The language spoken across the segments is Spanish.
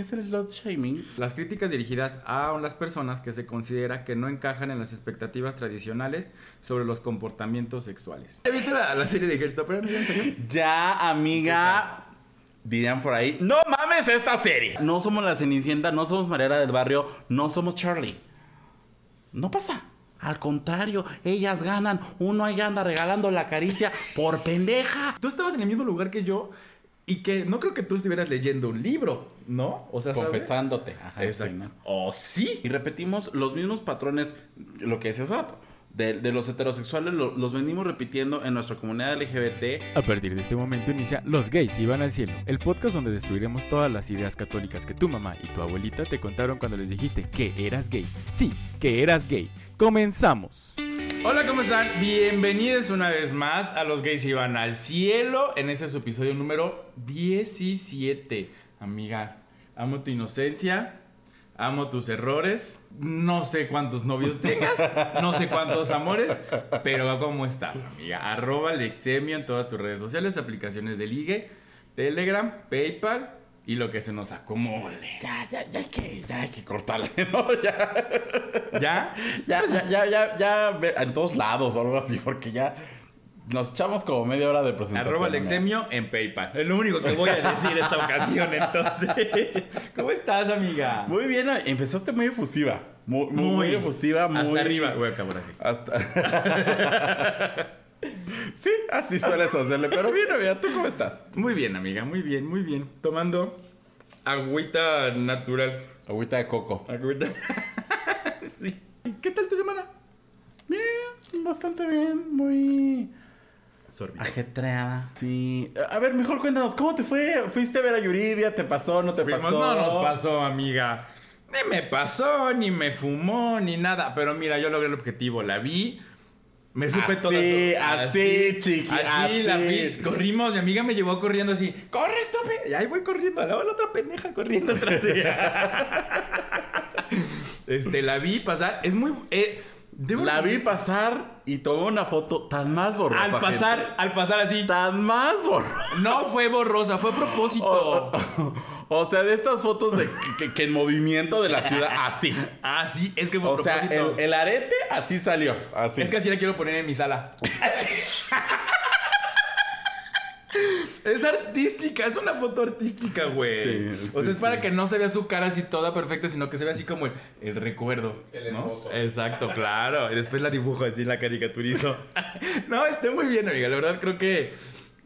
¿Qué es el slot shaming? Las críticas dirigidas a las personas que se considera que no encajan en las expectativas tradicionales sobre los comportamientos sexuales. ¿Has visto la, la serie de serio? Ya, amiga. Dirían por ahí, no mames esta serie. No somos la Cenicienta, no somos Mariana del Barrio, no somos Charlie. No pasa. Al contrario, ellas ganan. Uno ahí anda regalando la caricia por pendeja. Tú estabas en el mismo lugar que yo y que no creo que tú estuvieras leyendo un libro, ¿no? O sea, ¿sabes? Confesándote. Ajá, Exacto. sí, ¿no? ¿O sí? Y repetimos los mismos patrones, lo que decías hace rato, de, de los heterosexuales, lo- los venimos repitiendo en nuestra comunidad LGBT. A partir de este momento inicia Los gays iban al cielo, el podcast donde destruiremos todas las ideas católicas que tu mamá y tu abuelita te contaron cuando les dijiste que eras gay. Sí, que eras gay. Comenzamos. Hola, ¿cómo están? Bienvenidos una vez más a Los Gays Iban al Cielo en este es su episodio número 17. Amiga, amo tu inocencia, amo tus errores, no sé cuántos novios tengas, no sé cuántos amores, pero ¿cómo estás, amiga? Arroba Lexemio en todas tus redes sociales, aplicaciones de ligue, Telegram, PayPal y lo que se nos acomode. Ya, ya, ya hay que, ya hay que cortarle, ¿no? Ya, ¿Ya? ya, ya, ya, ya, ya, en todos lados o algo así, porque ya nos echamos como media hora de presentación. Arroba ¿no? Lexemio en PayPal. Es lo único que voy a decir esta ocasión, entonces. ¿Cómo estás, amiga? Muy bien, empezaste muy efusiva. Muy, muy, muy efusiva, muy. Hasta arriba. Voy a acabar así. Hasta. sí, así sueles hacerle, pero bien, amiga, ¿tú cómo estás? Muy bien, amiga. Muy bien, muy bien. Tomando agüita natural. Agüita de coco. Agüita. sí. ¿Qué tal tu semana? Bien, bastante bien, muy Sorbito. ajetreada. Sí. A ver, mejor cuéntanos, ¿cómo te fue? ¿Fuiste a ver a Yuridia? ¿Te pasó? ¿No te Fuimos, pasó? no nos pasó, amiga. Ni me pasó, ni me fumó, ni nada. Pero mira, yo logré el objetivo. La vi. Me supe Así, todas. así, chiqui, Así, la así. vi. Corrimos, mi amiga me llevó corriendo así. ¡Corre, estope! Y ahí voy corriendo. La, la otra pendeja corriendo tras ella. este, la vi pasar. Es muy. eh, debo La vi pasar y tomé una foto tan más borrosa. Al pasar, gente. al pasar así. Tan más borrosa. No fue borrosa, fue a propósito. O, sea, de estas fotos de que, que- que en movimiento de la ciudad, así. Ah, sí, es que fue a O sea, propósito. el, el arete así salió. Así. Es que así la quiero poner en mi sala. Es artística, es una foto artística, güey. Sí, o sea, sí, es para sí. que no se vea su cara así toda perfecta, sino que se vea así como el, el recuerdo. El ¿no? esbozo. Exacto, claro. Y después la dibujo así, la caricaturizo. no, estoy muy bien, amiga. La verdad creo que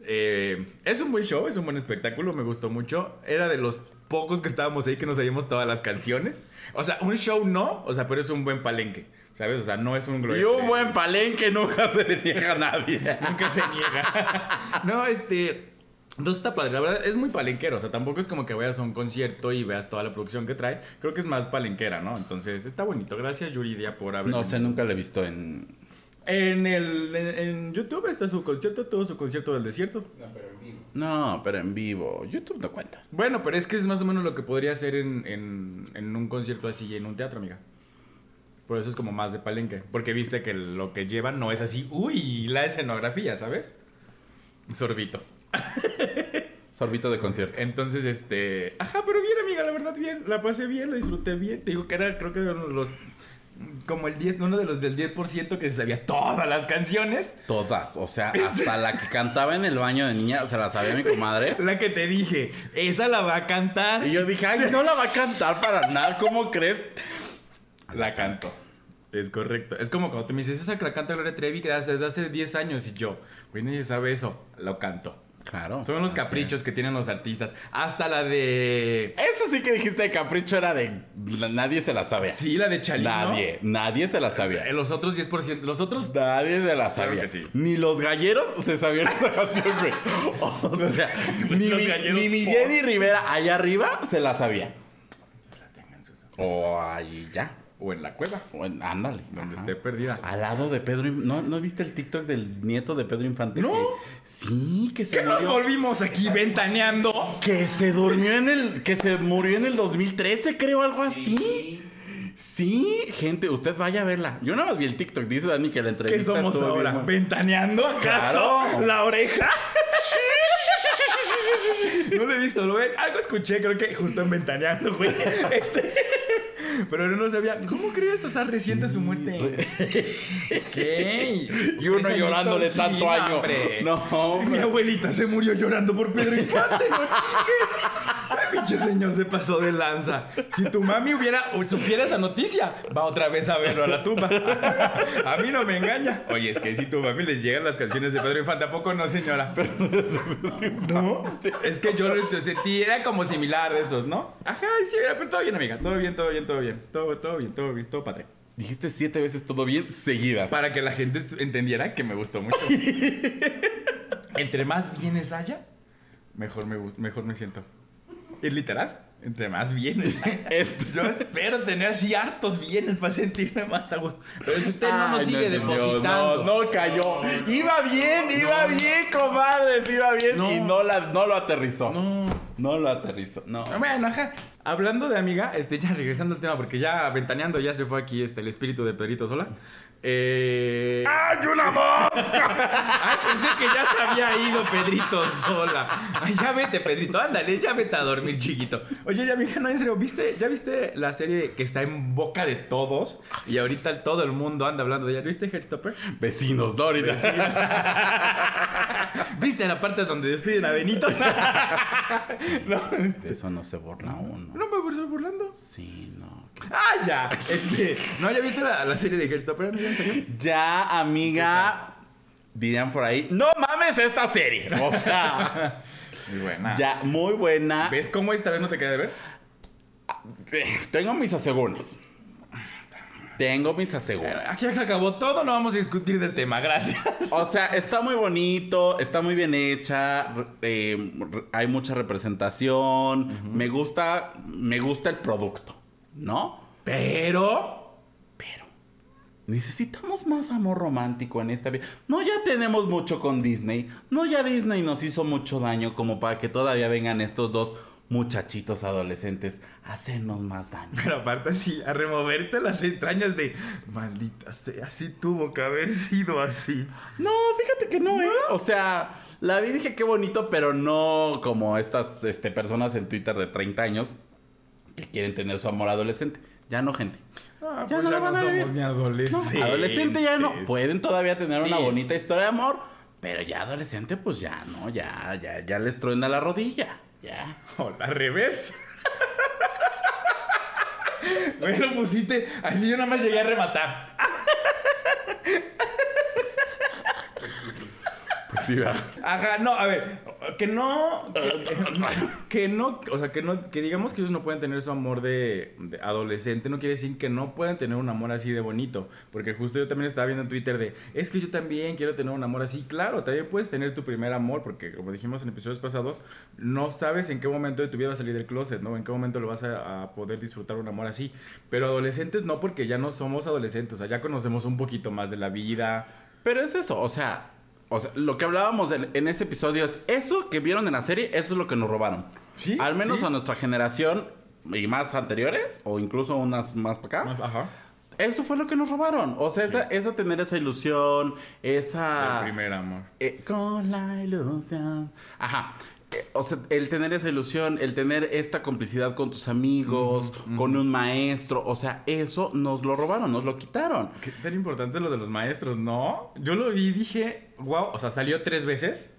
eh, es un buen show, es un buen espectáculo, me gustó mucho. Era de los pocos que estábamos ahí que nos sabíamos todas las canciones. O sea, un show no, o sea, pero es un buen palenque, ¿sabes? O sea, no es un Y gloria- un buen palenque nunca se le niega a nadie. Nunca se niega. no, este. Entonces está padre, la verdad es muy palenquero, o sea, tampoco es como que vayas a un concierto y veas toda la producción que trae, creo que es más palenquera, ¿no? Entonces está bonito, gracias Yuridia por haber... No sé, nunca lo he visto en. En, el, en, en YouTube está su concierto, todo su concierto del desierto. No, pero en vivo. YouTube no cuenta. Bueno, pero es que es más o menos lo que podría ser en, en, en un concierto así, en un teatro, amiga. Por eso es como más de palenque, porque viste que lo que llevan no es así, uy, la escenografía, ¿sabes? Sorbito. Sorbito de concierto. Entonces, este. Ajá, pero bien, amiga, la verdad, bien. La pasé bien, la disfruté bien. Te digo que era, creo que uno de los. Como el 10, uno de los del 10% que se sabía todas las canciones. Todas. O sea, hasta la que cantaba en el baño de niña se la sabía mi comadre. La que te dije, esa la va a cantar. Y yo dije, ay, no la va a cantar para nada. ¿Cómo crees? La canto. Es correcto. Es como cuando tú me dices, esa que la canta Gloria Trevi, que desde hace 10 años. Y yo, güey, nadie sabe eso. Lo canto. Claro. Son los caprichos es. que tienen los artistas. Hasta la de. Eso sí que dijiste de capricho era de. Nadie se la sabía. Sí, la de Chalino. Nadie. Nadie se la Eh, sabía. Los otros 10%. Los otros Nadie se la Claro sabía. que sí. Ni los galleros se sabían esa canción, güey. O sea, ni, Los mi- ni mi Jenny Rivera allá arriba se la sabía. O ahí ya. O en la cueva, O en- ándale. donde Ajá. esté perdida. Al lado de Pedro. ¿No, ¿No viste el TikTok del nieto de Pedro Infante? No. Que- sí, que se ¿Qué nos volvimos aquí ventaneando? Que se durmió en el. Que se murió en el 2013, creo, algo así. Sí, gente, usted vaya a verla. Yo nada más vi el TikTok, dice Dani que la ¿Qué entrevista. somos estuvo bien ahora? ¿Ventaneando acaso? Claro. ¿La oreja? No lo he visto, lo ve. Algo escuché, creo que justo en Ventaneando, güey. Este. Pero no sabía. ¿Cómo crees? O sea, reciente su muerte. ¿Qué? Y uno llorándole tanto sí, año. hombre. No, Mi hombre. abuelita se murió llorando por Pedro Infante, no chingues. Ay, pinche señor se pasó de lanza. Si tu mami hubiera o supiera esa noticia, va otra vez a verlo a la tumba. A mí no me engaña. Oye, es que si tu mami les llegan las canciones de Pedro Infante, ¿a poco no, señora? No, es que yo lo sentí, era como similar de esos, ¿no? Ajá, sí, pero todo bien, amiga. Todo bien, todo bien, todo bien. Todo, todo bien, todo bien, todo padre. Dijiste siete veces todo bien seguidas. Para que la gente entendiera que me gustó mucho. Entre más bienes haya, mejor me, mejor me siento. Es literal. Entre más bienes haya. Yo espero tener así hartos bienes para sentirme más a gusto. Pero si usted no nos Ay, sigue entendió, depositando. No, no cayó. Iba bien, iba bien, comadres, iba bien. No. Y no, la, no lo aterrizó. No. No. lo aterrizó. No. Bueno, ajá. Hablando de amiga, este, ya regresando al tema, porque ya ventaneando ya se fue aquí este, el espíritu de Pedrito Sola. Eh... ¡Ay, una mosca! Ay, pensé que ya se había ido Pedrito sola. Ay, ya vete, Pedrito, ándale, ya vete a dormir, chiquito. Oye, ya, mija, no, en serio, ¿viste? ¿Ya viste la serie que está en boca de todos? Y ahorita todo el mundo anda hablando de ella. ¿Viste Heartstopper? Vecinos, Dorita. ¿Viste la parte donde despiden a Benito? no, este, Eso no se borra uno. no me estoy burlando. Sí, no. Ah, ya. Este, ¿no ya viste la, la serie de amiga? ¿En? Ya, amiga. Dirían por ahí, no mames esta serie. O sea, Muy buena. ya, muy buena. ¿Ves cómo esta vez no te queda de ver? Eh, Tengo mis asegúnes. Tengo mis asegúnes. Aquí se acabó todo, no vamos a discutir del tema, gracias. O sea, está muy bonito, está muy bien hecha, eh, hay mucha representación, me gusta, me gusta el producto, ¿no? Pero Pero necesitamos más amor romántico en esta vida. No, ya tenemos mucho con Disney. No, ya Disney nos hizo mucho daño como para que todavía vengan estos dos muchachitos adolescentes hacernos más daño. Pero aparte así, a removerte las entrañas de maldita sea, así tuvo que haber sido así. No, fíjate que no, ¿eh? O sea, la vi dije qué bonito, pero no como estas este, personas en Twitter de 30 años que quieren tener su amor adolescente. Ya no, gente. Ah, Ya pues no ya no, somos vivir. ni No, adolescentes. adolescente ya no. Pueden todavía tener Sí. una bonita historia de amor, pero ya adolescente, pues ya no, ya, ya, ya les truena la rodilla. Ya. O al revés. bueno, pusiste. Así yo nada más llegué a rematar. Ajá, no, a ver, que no, que, que no, o sea, que no, que digamos que ellos no pueden tener su amor de, de adolescente, no quiere decir que no pueden tener un amor así de bonito, porque justo yo también estaba viendo en Twitter de, es que yo también quiero tener un amor así, claro, también puedes tener tu primer amor, porque como dijimos en episodios pasados, no sabes en qué momento de tu vida va a salir del closet, ¿no? En qué momento lo vas a, a poder disfrutar un amor así, pero adolescentes no, porque ya no somos adolescentes, o sea, ya conocemos un poquito más de la vida. Pero es eso, o sea, o sea, lo que hablábamos en, en ese episodio es eso que vieron en la serie, eso es lo que nos robaron. Sí, Al menos sí. a nuestra generación y más anteriores, o incluso unas más para acá. Ajá. Eso fue lo que nos robaron. O sea, esa, esa tener esa ilusión, esa... El primer amor. Eh, con la ilusión. Ajá. O sea, el tener esa ilusión, el tener esta complicidad con tus amigos, con un maestro, o sea, eso nos lo robaron, nos lo quitaron. Qué tan importante lo de los maestros, ¿no? Yo lo vi y dije, wow, o sea, salió tres veces,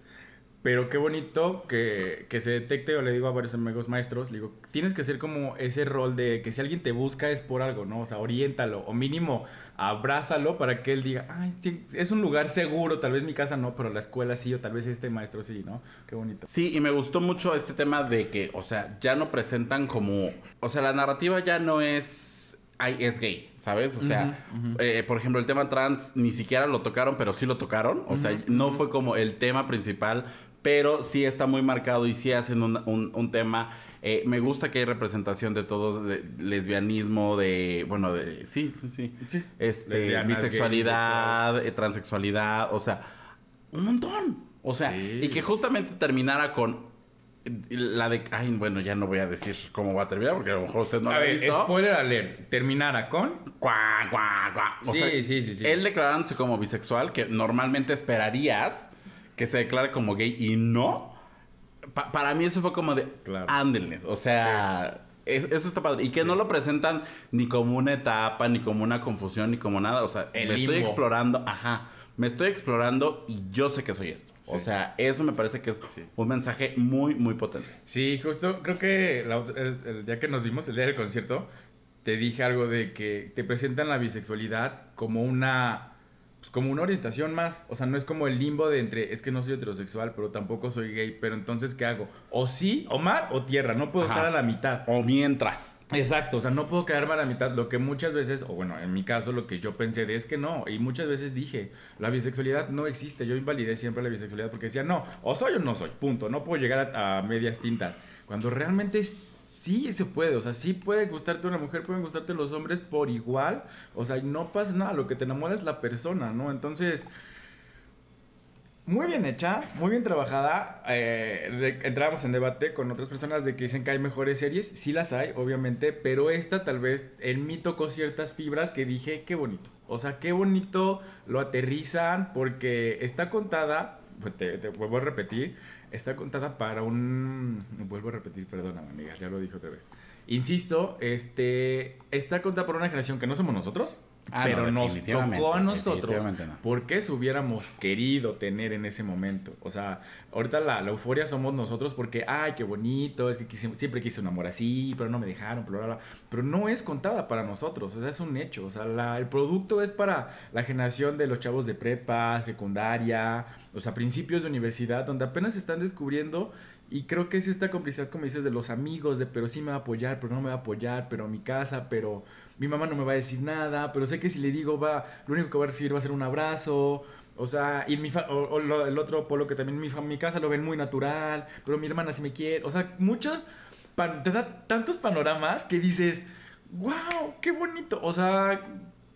pero qué bonito que, que se detecte, yo le digo a varios amigos maestros, le digo, tienes que hacer como ese rol de que si alguien te busca es por algo, ¿no? O sea, oriéntalo, o mínimo abrázalo para que él diga, ay, es un lugar seguro, tal vez mi casa no, pero la escuela sí, o tal vez este maestro sí, ¿no? Qué bonito. Sí, y me gustó mucho este tema de que, o sea, ya no presentan como, o sea, la narrativa ya no es, ay, es gay, ¿sabes? O sea, eh, por ejemplo, el tema trans ni siquiera lo tocaron, pero sí lo tocaron, o sea, no fue como el tema principal, pero sí está muy marcado y sí hacen un, un- un tema. Eh, me gusta que hay representación de todos, de lesbianismo, de, bueno, de, sí, sí, sí. Este, Lesbianas, gay, bisexualidad, eh, transexualidad, o sea, un montón. O sea, Sí. y que justamente terminara con la de. Ay, bueno, ya no voy a decir cómo va a terminar porque a lo mejor usted no a lo ha visto. spoiler alert, terminara con... Cuá, cuá, cuá. O Sí, sea, sí, sí, sí. Él declarándose como bisexual, que normalmente esperarías que se declare como gay y no. pa- para mí eso fue como de, Claro. ándenles, o sea, es- eso está padre. Y que no lo presentan ni como una etapa, ni como una confusión, ni como nada, o sea, El me estoy explorando, ajá, me estoy explorando y yo sé que soy esto. O sea, eso me parece que es Sí. un mensaje muy, muy potente. Sí, justo creo que la otra- el, el día que nos vimos, el día del concierto, te dije algo de que te presentan la bisexualidad como una pues como una orientación más, o sea, no es como el limbo de entre es que no soy heterosexual, pero tampoco soy gay, pero entonces ¿qué hago? O sí, o mar o tierra, no puedo Ajá. estar a la mitad. O mientras. Exacto, o sea, no puedo quedarme a la mitad. Lo que muchas veces, o bueno, en mi caso, lo que yo pensé de es que no. Y muchas veces dije, la bisexualidad no existe. Yo invalidé siempre la bisexualidad porque decía, no, o soy o no soy, punto. No puedo llegar a, a medias tintas. Cuando realmente sí se puede, o sea, sí puede gustarte una mujer, pueden gustarte los hombres por igual. O sea, no pasa nada, lo que te enamora es la persona, ¿no? Entonces, muy bien hecha, muy bien trabajada. Eh, entrábamos en debate con otras personas de que dicen que hay mejores series. Sí las hay, obviamente, pero esta tal vez en mí tocó ciertas fibras que dije, qué bonito. O sea, qué bonito lo aterrizan porque está contada, pues, te vuelvo a repetir, está contada para un... Vuelvo a repetir, perdóname, amiga, ya lo dije otra vez. Insisto, este, está contada por una generación que no somos nosotros. Ah, pero no, nos tocó a nosotros no. ¿Por qué si hubiéramos querido tener en ese momento? O sea, ahorita la, la euforia somos nosotros porque, ay, qué bonito, es que quise- siempre quise un amor así, pero no me dejaron, bla, bla, bla. Pero no es contada para nosotros, o sea, es un hecho. O sea, la- el producto es para la generación de los chavos de prepa, secundaria, o sea, principios de universidad, donde apenas están descubriendo. Y creo que es esta complicidad, como dices, de los amigos, de pero sí me va a apoyar, pero no me va a apoyar, pero mi casa, pero mi mamá no me va a decir nada, pero sé que si le digo va, lo único que va a recibir va a ser un abrazo. O sea, y mi fa- o, lo- el otro polo que también mi, mi casa lo ven muy natural, pero mi hermana sí me quiere. O sea, muchos, te da tantos panoramas que dices, wow, qué bonito. O sea,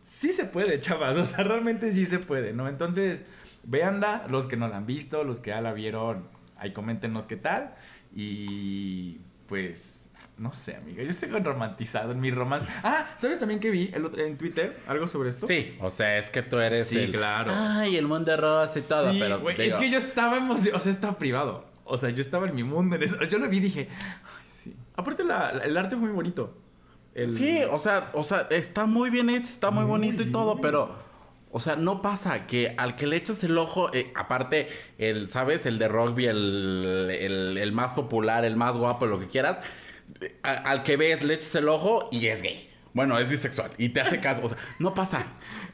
sí se puede, chavas. O sea, realmente sí se puede, ¿no? Entonces, véanla, los que no la han visto, los que ya la vieron, ahí coméntenos qué tal. Y pues, no sé, amiga, yo estoy romantizado en mi romance. Ah, ¿sabes también que vi el otro- en Twitter algo sobre esto? Sí, o sea, es que tú eres Sí, el... claro. Ay, el mundo rosa y todo, Sí, pero... digo, es que yo estaba emocionado, o sea, estaba privado. O sea, yo estaba en mi mundo. En eso. Yo lo vi y dije, ay, sí. Aparte, la- la- el arte fue muy bonito. El- Sí, o sea, o sea, está muy bien hecho, está muy, Muy bonito y todo, bien. pero... O sea, no pasa que al que le echas el ojo, eh, aparte, el, ¿sabes? El de rugby, el, el, el más popular, el más guapo, lo que quieras, eh, a- al que ves, le echas el ojo y es gay. Bueno, es bisexual y te hace caso. O sea, no pasa,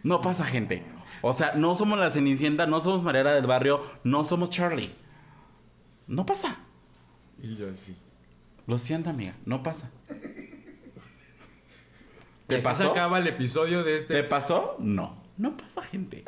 no pasa, gente. O sea, no somos la Cenicienta, no somos Mariela del Barrio, no somos Charlie. No pasa. Y yo así. Lo siento, amiga, no pasa. ¿Te ¿Te pasó? Se acaba el episodio de este. ¿Te pasó? No. No pasa, gente.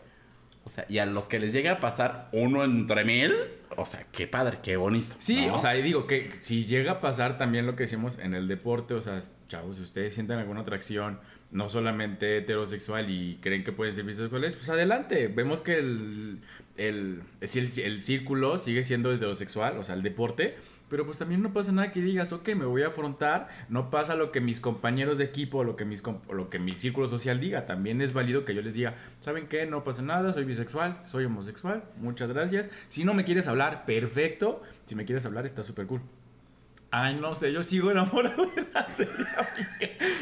O sea, y a los que les llega a pasar uno entre mil, o sea, qué padre, qué bonito. Sí, ¿no? o sea, y digo que si llega a pasar también lo que decimos en el deporte, o sea, chavos, si ustedes sienten alguna atracción, no solamente heterosexual y creen que pueden ser bisexuales, pues adelante. Vemos que el, el, el círculo sigue siendo heterosexual, o sea, el deporte, pero pues también no pasa nada que digas, ok, me voy a afrontar, no pasa lo que mis compañeros de equipo, lo que, mis, o lo que mi círculo social diga, también es válido que yo les diga, ¿saben qué? No pasa nada, soy bisexual, soy homosexual, muchas gracias. Si no me quieres hablar, perfecto, si me quieres hablar, está súper cool. Ay, no sé, yo sigo enamorado de la serie.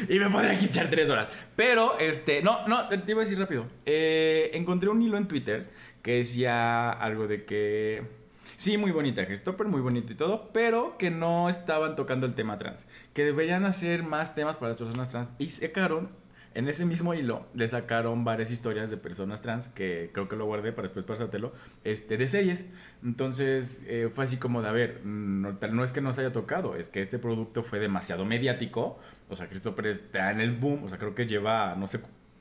Y me podría aquí echar tres horas. Pero, este, no, no, te iba a decir rápido. Eh, encontré un hilo en Twitter que decía algo de que. Sí, muy bonita, Gestopper, muy bonito y todo, pero que no estaban tocando el tema trans. Que deberían hacer más temas para las personas trans. Y sacaron, en ese mismo hilo, le sacaron varias historias de personas trans, que creo que lo guardé para después pasártelo, este, de series. Entonces, eh, fue así como de, a ver, no, no es que no se haya tocado, es que este producto fue demasiado mediático. O sea, Christopher está en el boom, o sea, creo que lleva, no sé,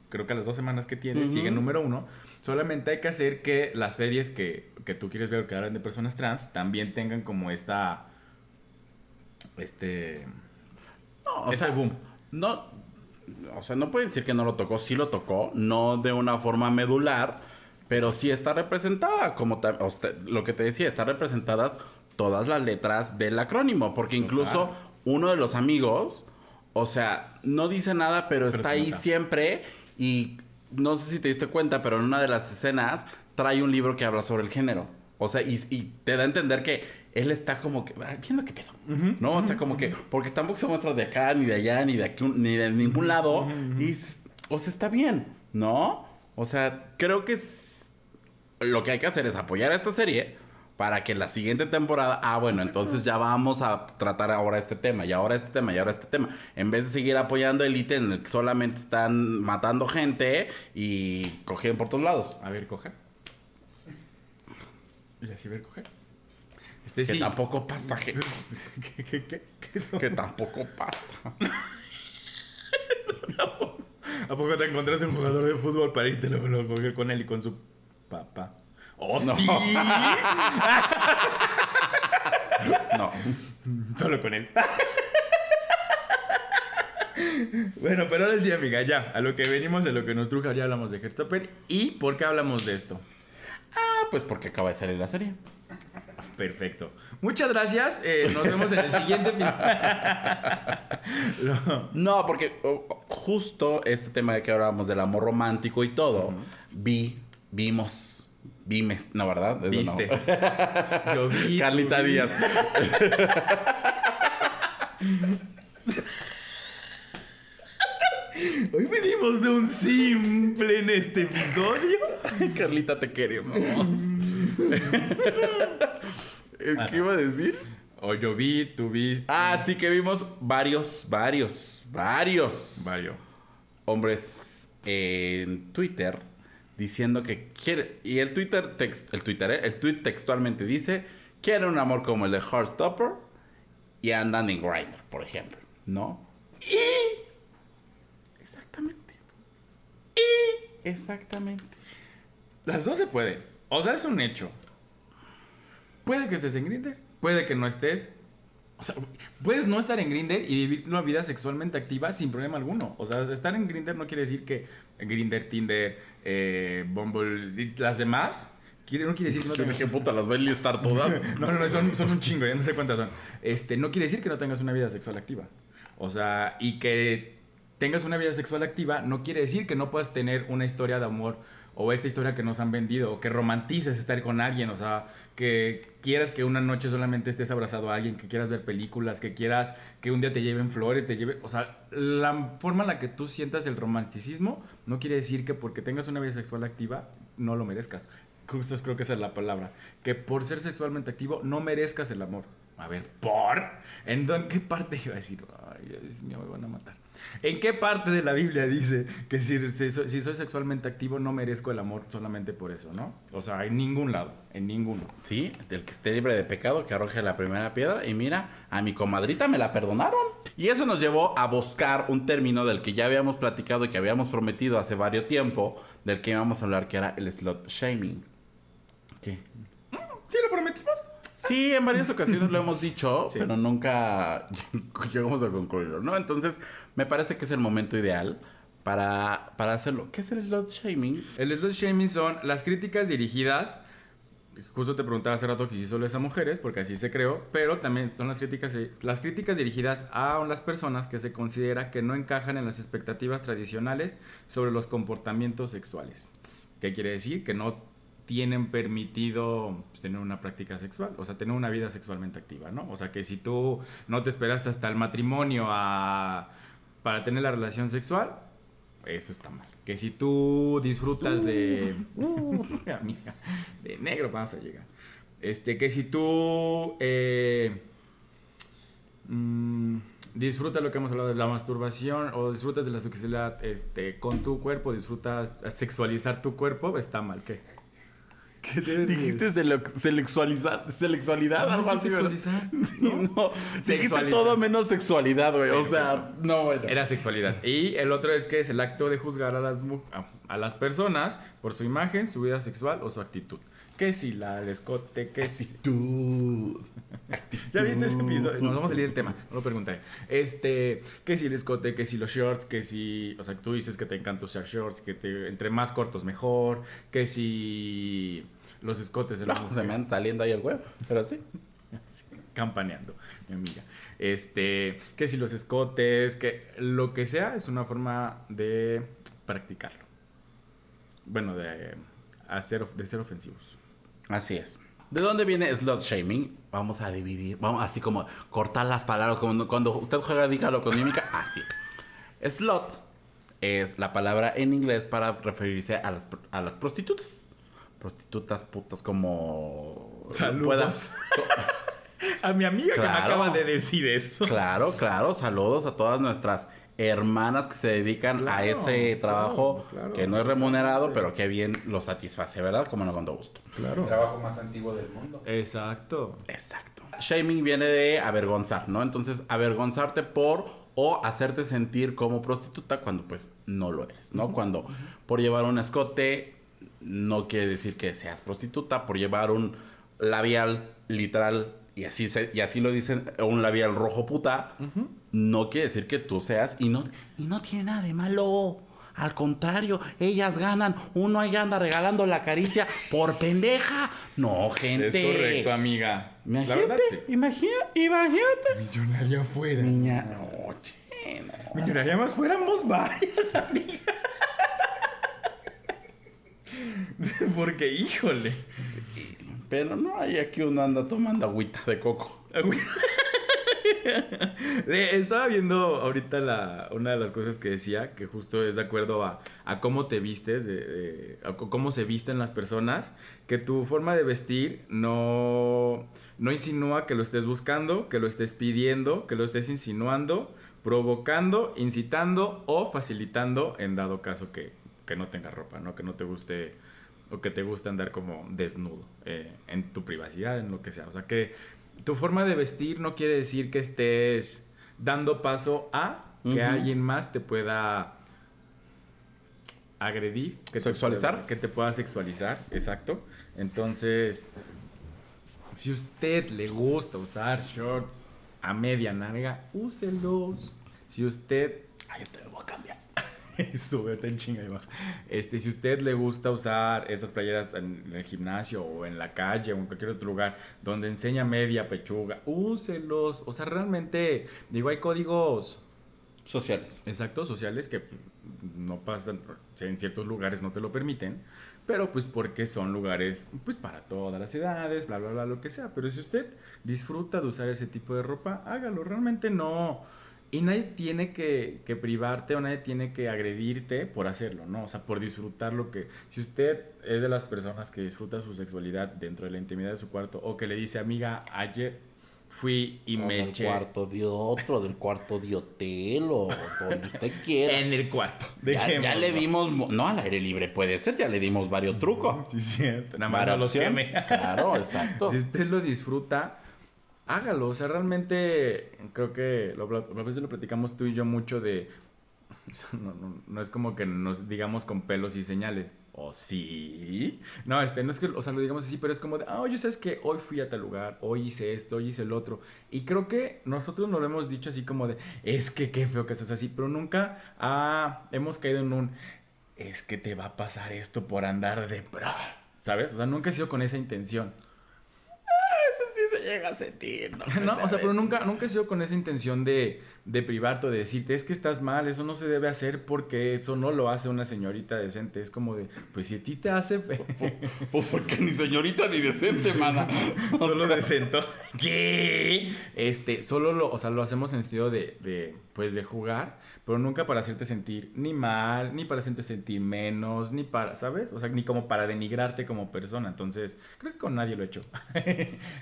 creo que a las dos semanas que tiene, sigue número uno. Solamente hay que hacer que las series que, que tú quieres ver que hablan de personas trans también tengan como esta. Este. No, o ese sea, boom. no, o sea, no puede decir que no lo tocó, sí lo tocó, no de una forma medular, pero sí está representada, como ta- o sea, lo que te decía, están representadas todas las letras del acrónimo, porque incluso uno de los amigos, o sea, no dice nada, pero, Pero está ahí siempre y no sé si te diste cuenta, pero en una de las escenas trae un libro que habla sobre el género. O sea, y, y te da a entender que él está como que "Ay, viendo qué pedo. ¿No? O sea, como que, porque tampoco se muestra de acá, ni de allá, ni de aquí, ni de ningún lado. Y, o sea, está bien, ¿no? O sea, creo que es- lo que hay que hacer es apoyar a esta serie para que la siguiente temporada, ah, bueno, entonces ya vamos a tratar ahora este tema, y ahora este tema, y ahora este tema. En vez de seguir apoyando Elite en el que solamente están matando gente y cogiendo por todos lados. A ver, coger. Y así ver, coger. Este Que sí. tampoco pasa, que, ¿Qué, qué, qué? que tampoco pasa. ¿A poco te encontraste un jugador de fútbol para irte a coger con él y con su papá? ¡Oh, No. sí! No. Solo con él. bueno, pero ahora sí, amiga, ya. A lo que venimos, a lo que nos truja, ya hablamos de Hertopper. ¿Y por qué hablamos de esto? Ah, pues porque acaba de salir la serie. Perfecto. Muchas gracias. eh, nos vemos en el siguiente episodio. Lo- No, porque justo este tema de que hablábamos del amor romántico y todo, vi, vimos, vimes, no, ¿verdad? Eso no. Viste. Yo vi. Carlita. Díaz. Hoy venimos de un simple en este episodio. Carlita, te queremos. ¿Qué iba a decir? O yo vi, tú viste. Ah, sí que vimos varios, varios, varios Vario. hombres en Twitter diciendo que quiere y el Twitter el Twitter, ¿eh? el tweet textualmente dice quiere un amor como el de Heartstopper y andan en Grindr, por ejemplo, ¿no? Y exactamente. Y exactamente. Las dos se pueden. O sea, es un hecho. Puede que estés en Grindr, puede que no estés. O sea, puedes no estar en Grindr y vivir una vida sexualmente activa sin problema alguno. O sea, estar en Grindr no quiere decir que Grindr, Tinder, eh, Bumble y las demás quiere, no quiere decir que no Yo tengas dije, puta, las voy a listar todas. no, no, no, son, son un chingo, ya no sé cuántas son. Este, no quiere decir que no tengas una vida sexual activa. O sea, y que tengas una vida sexual activa no quiere decir que no puedas tener una historia de amor o esta historia que nos han vendido o que romantices estar con alguien, o sea, que quieras que una noche solamente estés abrazado a alguien, que quieras ver películas, que quieras que un día te lleven flores, te lleve, o sea, la forma en la que tú sientas el romanticismo no quiere decir que porque tengas una vida sexual activa no lo merezcas. Justo creo que esa es la palabra. Que por ser sexualmente activo no merezcas el amor. A ver, ¿por? ¿En qué parte iba a decir? Ay, Dios mío, me van a matar. ¿En qué parte de la Biblia dice que si, si soy, si soy sexualmente activo no merezco el amor solamente por eso, no? O sea, en ningún lado, en ninguno. Sí, el que esté libre de pecado, que arroje la primera piedra. Y mira, a mi comadrita me la perdonaron. Y eso nos llevó a buscar un término del que ya habíamos platicado y que habíamos prometido hace varios tiempo, del que íbamos a hablar, que era el slot shaming. ¿Qué? ¿Sí lo prometimos? Sí, en varias ocasiones lo hemos dicho, Sí. pero nunca llegamos a concluirlo, ¿no? Entonces, me parece que es el momento ideal para, para hacerlo. ¿Qué es el slot shaming? El slut shaming son las críticas dirigidas. Justo te preguntaba hace rato que si solo es a mujeres, porque así se creó, pero también son las críticas, las críticas dirigidas a las personas que se considera que no encajan en las expectativas tradicionales sobre los comportamientos sexuales. ¿Qué quiere decir? Que no tienen permitido pues, tener una práctica sexual, o sea, tener una vida sexualmente activa, ¿no? O sea, que si tú no te esperaste hasta el matrimonio a- para tener la relación sexual, eso está mal. Que si tú disfrutas de. Uh, amiga, de negro vamos a llegar. Este, que si tú. eh, mm, disfrutas lo que hemos hablado de la masturbación o disfrutas de la sexualidad este, con tu cuerpo, disfrutas sexualizar tu cuerpo, está mal. ¿Qué? ¿Qué Dijiste selexualidad, No, algo así, ¿verdad? sexualizar, Sí, no. Dijiste todo menos sexualidad, güey. O sea, no, bueno. Era sexualidad. Y el otro es que es el acto de juzgar a las, a, las personas por su imagen, su vida sexual o su actitud. Que si la el escote, que si... Actitud. ¿Ya viste ese episodio? Nos vamos a salir del tema, no lo pregunté. Este, que si el escote, que si los shorts, que si... O sea, tú dices que te encanta usar shorts, que te, entre más cortos mejor, que si los escotes de No, la se me han saliendo ahí el huevo, pero sí. Sí, campaneando, mi amiga. Este, que si los escotes, que lo que sea es una forma de practicarlo. Bueno, de hacer de ser ofensivos. Así es. ¿De dónde viene slot shaming? Vamos a dividir, vamos así como cortar las palabras, como cuando usted juega dígalo con mímica, así. Slot es la palabra en inglés para referirse a las, a las prostitutas. Prostitutas, putas, como... Saludos. puedas- A mi amiga que me acaba de decir eso. Claro, claro. Saludos a todas nuestras hermanas que se dedican a ese trabajo claro, claro. que no es remunerado, pero que bien lo satisface, ¿verdad? Como no con todo gusto. Claro. trabajo más antiguo del mundo. Exacto. Exacto. Shaming viene de avergonzar, ¿no? Entonces, avergonzarte por o hacerte sentir como prostituta cuando pues no lo eres, ¿no? Cuando por llevar un escote no quiere decir que seas prostituta, por llevar un labial literal y así se, y así lo dicen, un labial rojo puta, no quiere decir que tú seas y no y no tiene nada de malo. Al contrario, ellas ganan. Uno ahí anda regalando la caricia por pendeja. No, gente. Es correcto, amiga. La verdad, sí. imagínate, imagínate. Millonaria fuera. Niña, no, che, no. Millonaria más fuéramos varias, amiga. Porque, híjole. Pero no, hay aquí uno anda tomando agüita de coco. Estaba viendo ahorita la, una de las cosas que decía, que justo es de acuerdo a, a cómo te vistes, de, de- a cómo se visten las personas, que tu forma de vestir no, no insinúa que lo estés buscando, que lo estés pidiendo, que lo estés insinuando, provocando, incitando o facilitando en dado caso que, que no tengas ropa, ¿no? Que no te guste o que te guste andar como desnudo eh, en tu privacidad, en lo que sea. O sea que tu forma de vestir no quiere decir que estés dando paso a que alguien más te pueda agredir, que te ¿Sexualizar? pueda- que te pueda sexualizar, exacto. Entonces, si usted le gusta usar shorts a media nalga, úselos. Si usted Ay, yo te lo voy a cambiar. Sube, en chinga y baja. Este, si usted le gusta usar estas playeras en el gimnasio o en la calle o en cualquier otro lugar donde enseña media pechuga, úselos. O sea, realmente, digo, hay códigos Sociales. exactos sociales que no pasan, en ciertos lugares no te lo permiten, pero pues porque son lugares pues para todas las edades, bla, bla, bla, lo que sea. Pero si usted disfruta de usar ese tipo de ropa, hágalo. Realmente no... Y nadie tiene que, que privarte o nadie tiene que agredirte por hacerlo, ¿no? O sea, por disfrutar lo que... Si usted es de las personas que disfruta su sexualidad dentro de la intimidad de su cuarto o que le dice, amiga, ayer fui y me del eché cuarto de otro, del cuarto de hotel o donde usted quiera. en el cuarto. ya, ya le dimos, mo- no al aire libre puede ser, ya le dimos varios trucos. Sí, cierto. Nada más no los queme. Claro, exacto. Si usted lo disfruta, hágalo. O sea, realmente creo que lo, a veces lo platicamos tú y yo mucho de... No, no- no es como que nos digamos con pelos y señales. ¿O sí? No, este, no es que, o sea, lo digamos así, pero es como de, ah, oye, ¿sabes qué? Hoy fui a tal lugar, hoy hice esto, hoy hice el otro. Y creo que nosotros nos lo hemos dicho así como de, es que qué feo que seas así, pero nunca ah, hemos caído en un, es que te va a pasar esto por andar de... bra", ¿Sabes? O sea, nunca he sido con esa intención. Llega a sentir, ¿no? No, o sea, pero nunca, nunca he sido con esa intención de, de privarte o de decirte, es que estás mal, eso no se debe hacer porque eso no lo hace una señorita decente. Es como de, pues si a ti te hace feo. Pues porque ni señorita ni decente, mana. Solo sea, decento. ¿Qué? Este, solo lo, o sea, lo hacemos en sentido de, de, pues de jugar, pero nunca para hacerte sentir ni mal, ni para hacerte sentir menos, ni para, ¿sabes? O sea, ni como para denigrarte como persona. Entonces, creo que con nadie lo he hecho.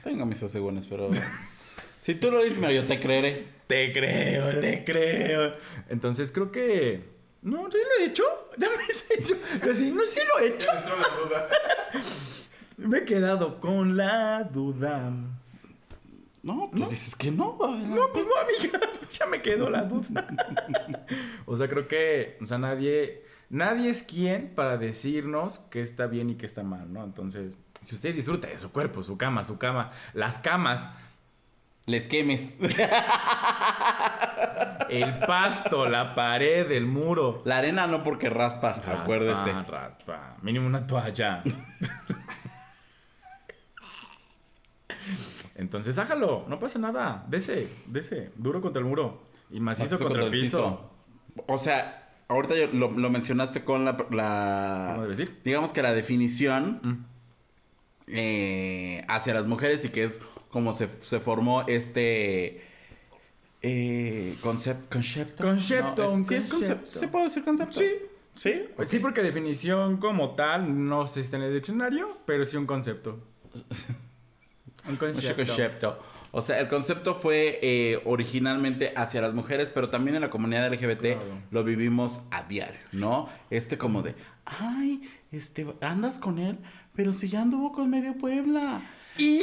Tengo mis asegúnes, pero. si tú lo dices, mira, yo te creeré. Te creo, te creo. Entonces creo que. No, ¿sí lo he hecho? Ya me he hecho. Sí, no, sí lo he hecho. Entró la duda. Me he quedado con la duda. No, tú dices que no. adelante. No, pues no, amiga. Ya me quedó la duda. o sea, creo que. O sea, nadie. Nadie es quien para decirnos que está bien y que está mal, ¿no? Entonces, si usted disfruta de su cuerpo, su cama, su cama, las camas, Les quemes. el pasto, la pared, el muro, La arena no porque raspa, Raspa, acuérdese. raspa. Mínimo una toalla. Entonces hágalo, no pasa nada. Dese, dese, duro contra el muro. Y macizo, Macizo contra, el piso. O sea, ahorita yo- lo, lo mencionaste con la, la- ¿Forma de vestir? Digamos que la definición Mm. Eh, hacia las mujeres y que es como se, se formó este eh, concep- concepto. Concepto, No, es- un sí, es concepto. ¿Se puede decir concepto? Sí. ¿Sí? Pues sí, porque definición como tal no se está en el diccionario, pero sí un concepto. Un Un concepto. concepto. O sea, el concepto fue eh, originalmente hacia las mujeres, pero también en la comunidad LGBT Claro. lo vivimos a diario, ¿no? Este como de, ay, este, andas con él, pero si ya anduvo con medio Puebla. Y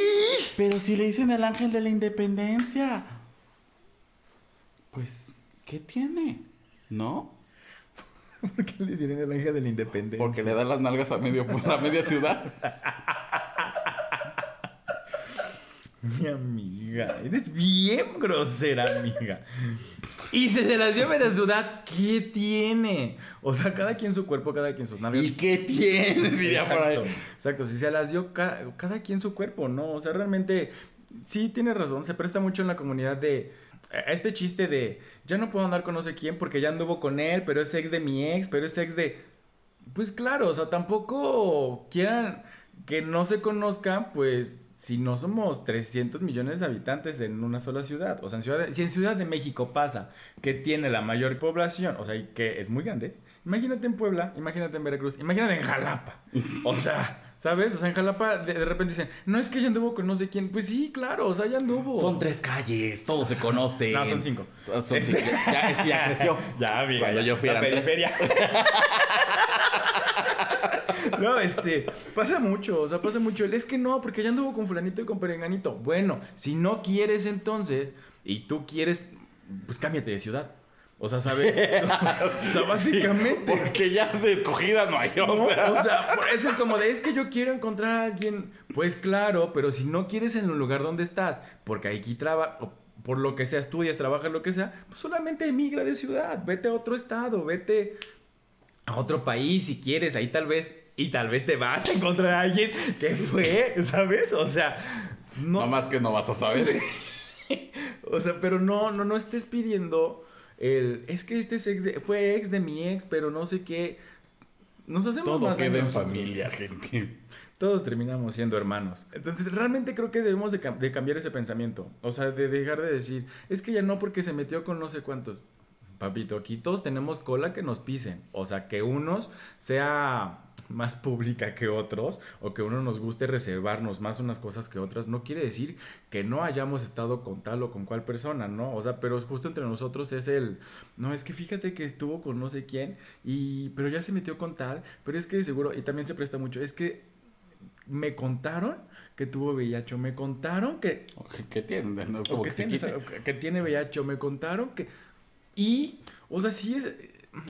Pero si le dicen el ángel de la independencia. Pues, ¿qué tiene? ¿No? ¿Por qué le dieron el ángel de la independencia? Porque le da las nalgas a medio Puebla, a media ciudad. Mi amiga, eres bien grosera, amiga. Y si se las lleva de ciudad, ¿qué tiene? O sea, cada quien su cuerpo, cada quien sus nalgas. ¿Y qué tiene? Diría por ahí. exacto, si se las dio ca- cada, quien su cuerpo, ¿no? O sea, realmente, sí tiene razón, se presta mucho en la comunidad de a este chiste de ya no puedo andar con no sé quién porque ya anduvo con él, pero es ex de mi ex, pero es ex de. Pues claro, o sea, tampoco quieran que no se conozcan, pues si no somos 300 millones de habitantes en una sola ciudad. O sea, en Ciudad de- si en Ciudad de México pasa que tiene la mayor población, o sea, y que es muy grande, imagínate en Puebla, imagínate en Veracruz, imagínate en Jalapa. O sea, ¿sabes? O sea, en Jalapa de, de repente dicen, no es que ya anduvo con no sé quién. Pues sí, claro, o sea, ya anduvo. Son tres calles, todos se conocen. No, son cinco. Son, son Este- cinco. Ya, es que ya creció. Ya, amiga. Cuando ya. yo fui La eran tres. periferia. No, este, pasa mucho, o sea, pasa mucho. Es que no, porque ya anduvo con fulanito y con perenganito. Bueno, si no quieres entonces, y tú quieres, pues cámbiate de ciudad. O sea, ¿sabes? o sea, básicamente. Porque ya de escogida no hay. ¿no? O sea. O sea, eso es como de, es que yo quiero encontrar a alguien. Pues claro, pero si no quieres en el lugar donde estás, porque aquí trabaja, por lo que sea, estudias, trabajas, lo que sea, pues solamente emigra de ciudad, vete a otro estado, vete a otro país si quieres, ahí tal vez, y tal vez te vas a encontrar a alguien que fue, ¿sabes? O sea, no, No más que no vas a saber. o sea, pero no, no, no estés pidiendo el, es que este es ex de- fue ex de mi ex, pero no sé qué. Nos hacemos Todo más queda en familia, gente. Todos terminamos siendo hermanos. Entonces, realmente creo que debemos de cambiar ese pensamiento. O sea, de dejar de decir, es que ya no porque se metió con no sé cuántos. Papito, aquí todos tenemos cola que nos pisen. O sea, que unos sea más pública que otros o que uno nos guste reservarnos más unas cosas que otras, no quiere decir que no hayamos estado con tal o con cual persona, ¿no? O sea, pero justo entre nosotros es el, no, es que fíjate que estuvo con no sé quién y, pero ya se metió con tal, pero es que seguro, y también se presta mucho, es que me contaron que tuvo VIH, me contaron que ¿Qué, qué tiene? No es como que, que tiene, que- que tiene VIH, me contaron que... Y, o sea, si es...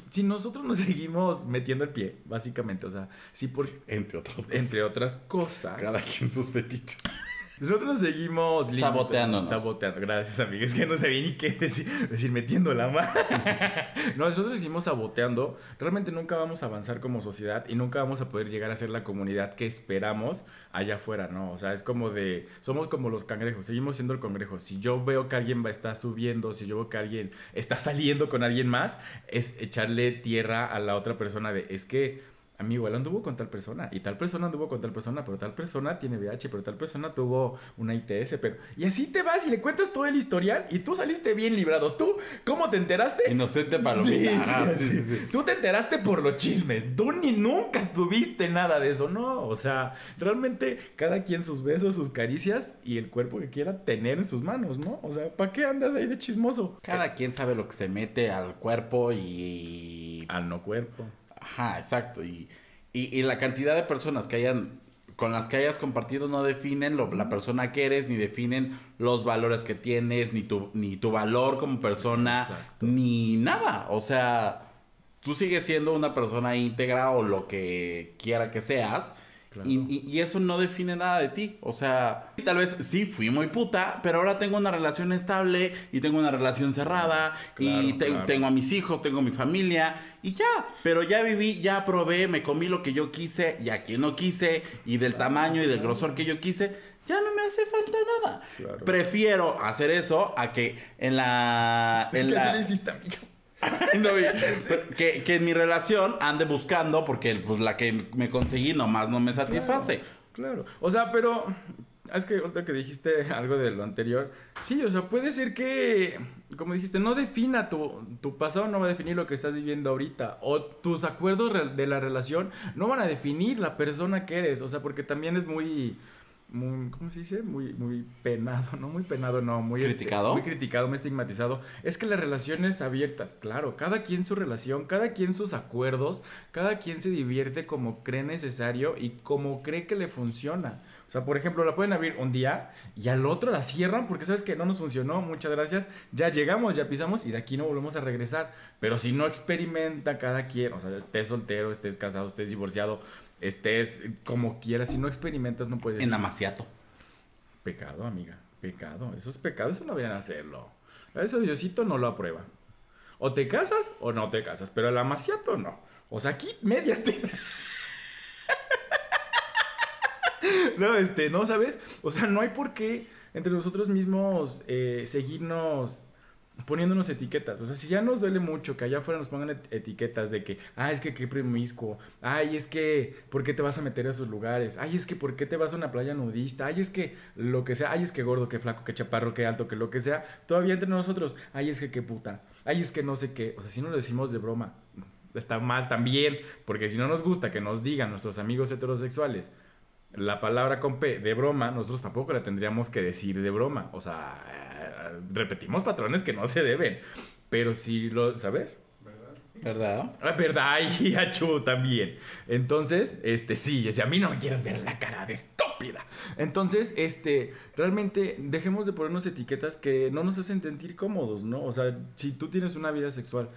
Si nosotros nos seguimos metiendo el pie, básicamente, o sea, si por... Entre otras cosas. Entre otras cosas... Cada quien sus fetiches. Nosotros seguimos limitando- Saboteándonos. Saboteando. Gracias, amigas. Es que no sabía ni qué decir, decir metiendo la mano. no, nosotros seguimos saboteando. Realmente nunca vamos a avanzar como sociedad y nunca vamos a poder llegar a ser la comunidad que esperamos allá afuera, ¿no? O sea, es como de. Somos como los cangrejos. Seguimos siendo el cangrejo. Si yo veo que alguien va está subiendo, si yo veo que alguien está saliendo con alguien más, es echarle tierra a la otra persona de. Es que amigo, él anduvo con tal persona y tal persona anduvo con tal persona, pero tal persona tiene VIH, pero tal persona tuvo una ITS, pero... Y así te vas y le cuentas todo el historial y tú saliste bien librado. ¿Tú cómo te enteraste? Inocente palomita. Sí, sí, sí, sí. Tú te enteraste por los chismes. Tú ni nunca estuviste nada de eso, ¿no? O sea, realmente cada quien sus besos, sus caricias y el cuerpo que quiera tener en sus manos, ¿no? O sea, ¿para qué andas ahí de chismoso? Cada quien sabe lo que se mete al cuerpo y... Al no cuerpo. Ajá, exacto. Y, y, y la cantidad de personas que hayan con las que hayas compartido no definen lo- la persona que eres, ni definen los valores que tienes, ni tu, ni tu valor como persona, Exacto. ni nada. O sea, tú sigues siendo una persona íntegra o lo que quiera que seas. Claro. Y, y- y eso no define nada de ti. O sea, tal vez sí fui muy puta, pero ahora tengo una relación estable y tengo una relación cerrada y Claro, te- claro. tengo a mis hijos, tengo mi familia y ya. Pero ya viví, ya probé, me comí lo que yo quise y a quien no quise y del tamaño y del grosor que yo quise. Ya no me hace falta nada. Prefiero hacer eso a que en la... Es en que la- así le hiciste, amigo. no, vi- que, que en mi relación ande buscando porque pues la que me conseguí nomás no me satisface. Claro. O sea, pero. Es que ahorita que dijiste algo de lo anterior. Sí, o sea, puede ser que. Como dijiste, no defina tu, tu pasado, no va a definir lo que estás viviendo ahorita. O tus acuerdos de la relación no van a definir la persona que eres. O sea, porque también es muy. Muy, ¿Cómo se dice? Muy, muy penado, no muy penado, no, muy este, ¿Criticado? muy criticado, muy estigmatizado. Es que las relaciones abiertas, claro, cada quien su relación, cada quien sus acuerdos, cada quien se divierte como cree necesario y como cree que le funciona. O sea, por ejemplo, la pueden abrir un día y al otro la cierran porque sabes que no nos funcionó, muchas gracias, ya llegamos, ya pisamos y de aquí no volvemos a regresar. Pero si no experimenta cada quien, o sea, estés soltero, estés casado, estés divorciado, estés como quieras, si no experimentas no puedes... En Amaciato. Pecado, amiga, pecado, eso es pecado, eso no deberían hacerlo. Eso Diosito no lo aprueba. O te casas o no te casas, pero el amaciato no. O sea, aquí medias te... No, este, no, ¿sabes? O sea, no hay por qué entre nosotros mismos eh, seguirnos poniéndonos etiquetas. O sea, si ya nos duele mucho que allá afuera nos pongan et- etiquetas de que, ah, es que qué promiscuo, ay, es que, ¿por qué te vas a meter a esos lugares? Ay, es que, ¿por qué te vas a una playa nudista? Ay, es que, lo que sea, ay, es que gordo, que flaco, que chaparro, que alto, que lo que sea, todavía entre nosotros, ay, es que qué puta, ay, es que no sé qué. O sea, si no lo decimos de broma, está mal también, porque si no nos gusta que nos digan nuestros amigos heterosexuales, la palabra con P de broma, nosotros tampoco la tendríamos que decir de broma. O sea, repetimos patrones que no se deben. Pero si lo, ¿sabes? ¿Verdad? Ah, verdad, y achú también. Entonces, este, sí, sea, a mí no me quieras ver la cara de estúpida. Entonces, este, realmente dejemos de ponernos etiquetas que no nos hacen sentir cómodos, ¿no? O sea, si tú tienes una vida sexual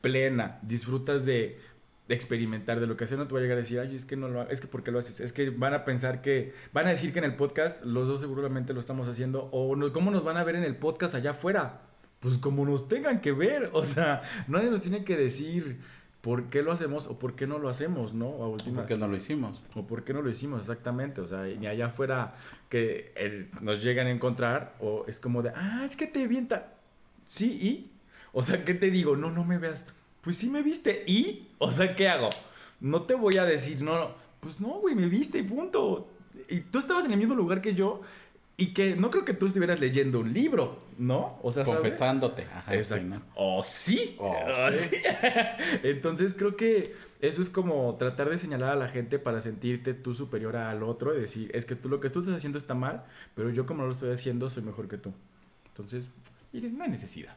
plena, disfrutas de experimentar de lo que hacer, no te va a llegar a decir, ay, es que no lo es que ¿por qué lo haces? Es que van a pensar que, van a decir que en el podcast los dos seguramente lo estamos haciendo, o no- ¿cómo nos van a ver en el podcast allá afuera? Pues como nos tengan que ver, o sea, nadie nos tiene que decir por qué lo hacemos o por qué no lo hacemos, ¿no? A últimas. ¿Por qué no lo hicimos? O por qué no lo hicimos exactamente, o sea, ni allá afuera que eh, nos llegan a encontrar, o es como de, ah, es que te avienta. Sí, y. O sea, ¿qué te digo? No, no me veas. Pues sí me viste, y. O sea, ¿qué hago? No te voy a decir, no, pues no, güey, me viste y punto. Y tú estabas en el mismo lugar que yo, y que no creo que tú estuvieras leyendo un libro, ¿no? O sea, ¿sabes? Confesándote. Ajá, Exacto. sí, ¿no? O sí. O O sí. Entonces creo que eso es como tratar de señalar a la gente para sentirte tú superior al otro y decir, es que tú lo que tú estás haciendo está mal, pero yo como no lo estoy haciendo soy mejor que tú. Entonces, miren, no hay necesidad.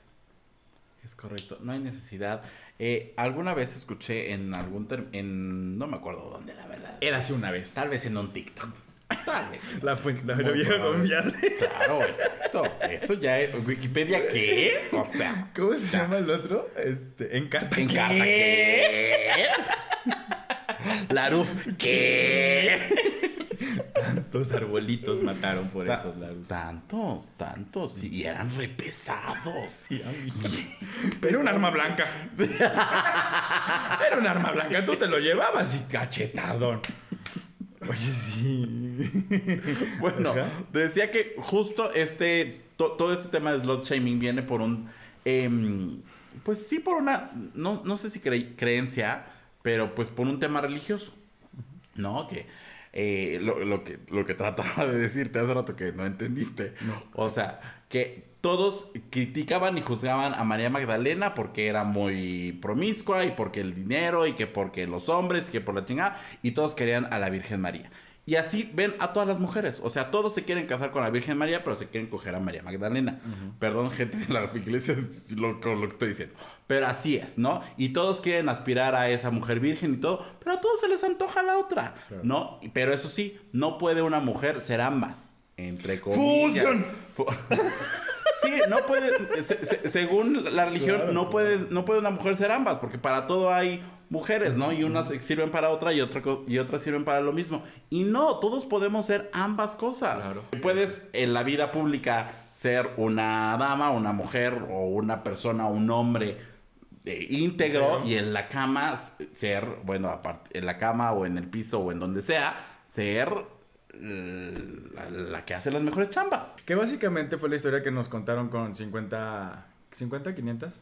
Es correcto, no hay necesidad. Eh, alguna vez escuché en algún en no me acuerdo dónde, la verdad. Érase una vez. Tal vez en un TikTok. Tal vez. La fuente, la, vieja confiable. Claro, exacto. Eso ya es. ¿Wikipedia qué? O sea, ¿Cómo se llama el otro? Este, en carta. en ¿qué? qué. Larus qué. Tantos arbolitos mataron por Ta- esos lados. Tantos, tantos. sí, y eran re pesados. Sí, amigo. Pero un arma blanca. Era un arma blanca, tú te lo llevabas y cachetadón. Oye, sí. Bueno, Ajá. decía que justo este, to- todo este tema de slot shaming viene por un, em, pues sí, por una, no, no sé si cre- creencia, pero pues por un tema religioso, ¿no? Que eh, lo, lo que lo que trataba de decirte hace rato que no entendiste, o sea, que todos criticaban y juzgaban a María Magdalena porque era muy promiscua y porque el dinero y que porque los hombres y que por la chingada y todos querían a la Virgen María. Y así ven a todas las mujeres. O sea, todos se quieren casar con la Virgen María, pero se quieren coger a María Magdalena. Perdón, gente de la iglesia, es lo, con lo que estoy diciendo. Pero así es, ¿no? Y todos quieren aspirar a esa mujer virgen y todo, pero a todos se les antoja la otra, ¿no? Pero eso sí, no puede una mujer ser ambas. Entre comillas. Sí, no puede, se- se- según la religión, Claro, no puede, no puede una mujer ser ambas, porque para todo hay mujeres, ¿no? Y unas sirven para otra y, otra y otras sirven para lo mismo. Y no, todos podemos ser ambas cosas. Claro. Puedes en la vida pública ser una dama, una mujer o una persona, un hombre eh, íntegro y en la cama ser, bueno, aparte, en la cama o en el piso o en donde sea, ser eh, la, la que hace las mejores chambas. Que básicamente fue la historia que nos contaron con 50. ¿50? ¿500?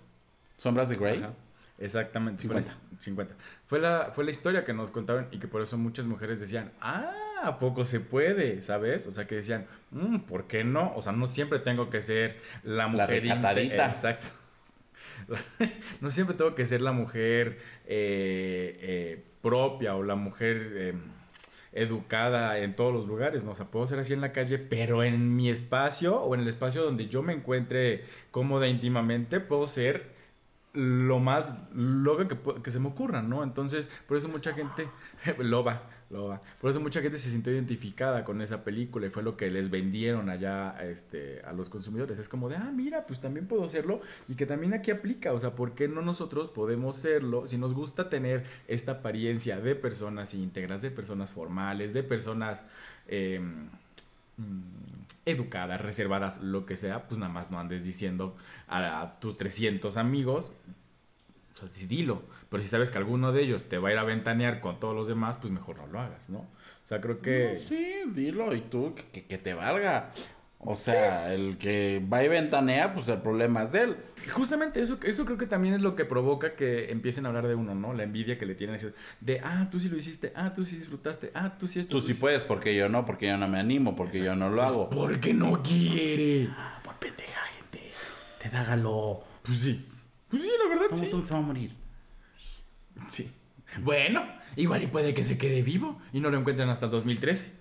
Sombras de Grey. Ajá. Exactamente. fue la- 50. 50. Fue la, fue la historia que nos contaron y que por eso muchas mujeres decían, ah, ¿a poco se puede? ¿Sabes? O sea, que decían, "Mm, ¿por qué no? O sea, no siempre tengo que ser la mujer recatadita. Exacto. no siempre tengo que ser la mujer eh, eh, propia o la mujer eh, educada en todos los lugares, ¿no? O sea, puedo ser así en la calle, pero en mi espacio o en el espacio donde yo me encuentre cómoda íntimamente, puedo ser lo más loca que, que se me ocurra, ¿no? Entonces, por eso mucha gente, loba, loba, por eso mucha gente se sintió identificada con esa película y fue lo que les vendieron allá este, a los consumidores. Es como de, ah, mira, pues también puedo hacerlo y que también aquí aplica, o sea, ¿por qué no nosotros podemos serlo si nos gusta tener esta apariencia de personas íntegras, de personas formales, de personas... eh, mm, educadas, reservadas, lo que sea, pues nada más no andes diciendo a, tus 300 amigos, o sea, dilo, pero si sabes que alguno de ellos te va a ir a ventanear con todos los demás, pues mejor no lo hagas, ¿no? O sea, creo que... Sí, dilo y tú que- que te valga. O sea, el que va y ventanea, pues el problema es de él. Justamente eso, eso creo que también es lo que provoca que empiecen a hablar de uno, ¿no? La envidia que le tienen de, ah, tú sí lo hiciste, ah, tú sí disfrutaste, ah, tú sí esto. Tú sí puedes, porque yo no, porque yo no me animo, porque yo no lo hago. Porque no quiere. Ah, por pendeja, gente. Te dágalo. Pues sí. Pues sí, la verdad, ¿Cómo sí. se va a morir? Sí. Bueno, igual y puede que se quede vivo y no lo encuentren hasta el 2013.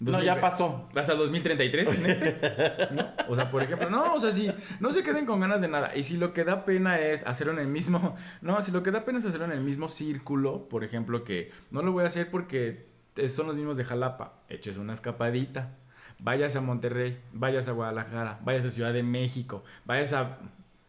No, ya pasó. Hasta el 2033 en este. ¿no? O sea, por ejemplo, no, o sea, sí, no se queden con ganas de nada. Y si lo que da pena es hacerlo en el mismo. No, si lo que da pena es hacerlo en el mismo círculo, por ejemplo, que no lo voy a hacer porque son los mismos de Jalapa. Eches una escapadita. Vayas a Monterrey, vayas a Guadalajara, vayas a Ciudad de México, vayas a.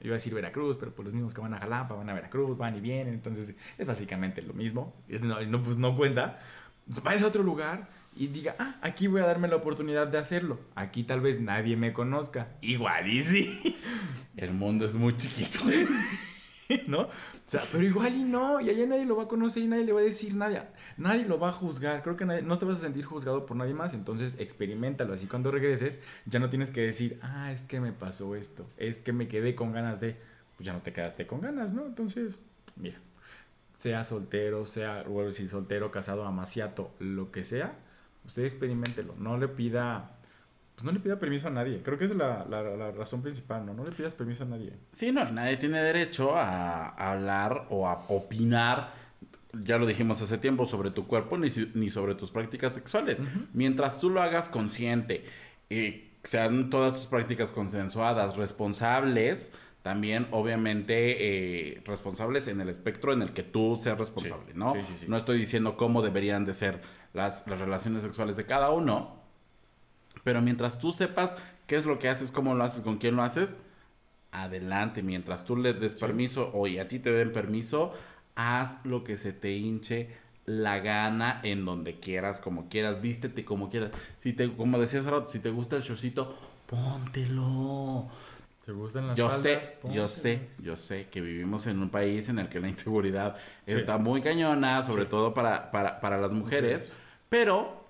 Iba a decir Veracruz, pero pues los mismos que van a Jalapa van a Veracruz, van y vienen. Entonces es básicamente lo mismo. Es- no, no, pues no cuenta. Entonces, vayas a otro lugar y diga, ah, aquí voy a darme la oportunidad de hacerlo. Aquí tal vez nadie me conozca. Igual y sí. El mundo es muy chiquito. ¿No? O sea, pero igual y no. Y allá nadie lo va a conocer y nadie le va a decir nada. Nadie lo va a juzgar. Creo que nadie- no te vas a sentir juzgado por nadie más. Entonces, experimentalo. Así cuando regreses, ya no tienes que decir, ah, es que me pasó esto. Es que me quedé con ganas de. Pues ya no te quedaste con ganas, ¿no? Entonces, mira. Sea soltero, sea, o si soltero, casado, amaciato, lo que sea, usted experimentelo. No le pida. Pues no le pida permiso a nadie. Creo que esa es la, la- la razón principal, ¿no? No le pidas permiso a nadie. Sí, no, nadie tiene derecho a hablar o a opinar, ya lo dijimos hace tiempo, sobre tu cuerpo ni, ni sobre tus prácticas sexuales. Mientras tú lo hagas consciente, y sean todas tus prácticas consensuadas, responsables, también obviamente eh, responsables en el espectro en el que tú seas responsable, ¿no? sí, sí, sí. No estoy diciendo cómo deberían de ser las, las relaciones sexuales de cada uno, pero mientras tú sepas qué es lo que haces, cómo lo haces, con quién lo haces, adelante. Mientras tú le des permiso o y a ti te den permiso, haz lo que se te hinche la gana en donde quieras, como quieras, vístete como quieras. Si te, como decías hace rato, si te gusta el shortcito, póntelo. ¿Te gustan las Yo sé, yo sé, yo sé que vivimos en un país en el que la inseguridad Sí. está muy cañona, sobre Sí. todo para, para, para las mujeres, pero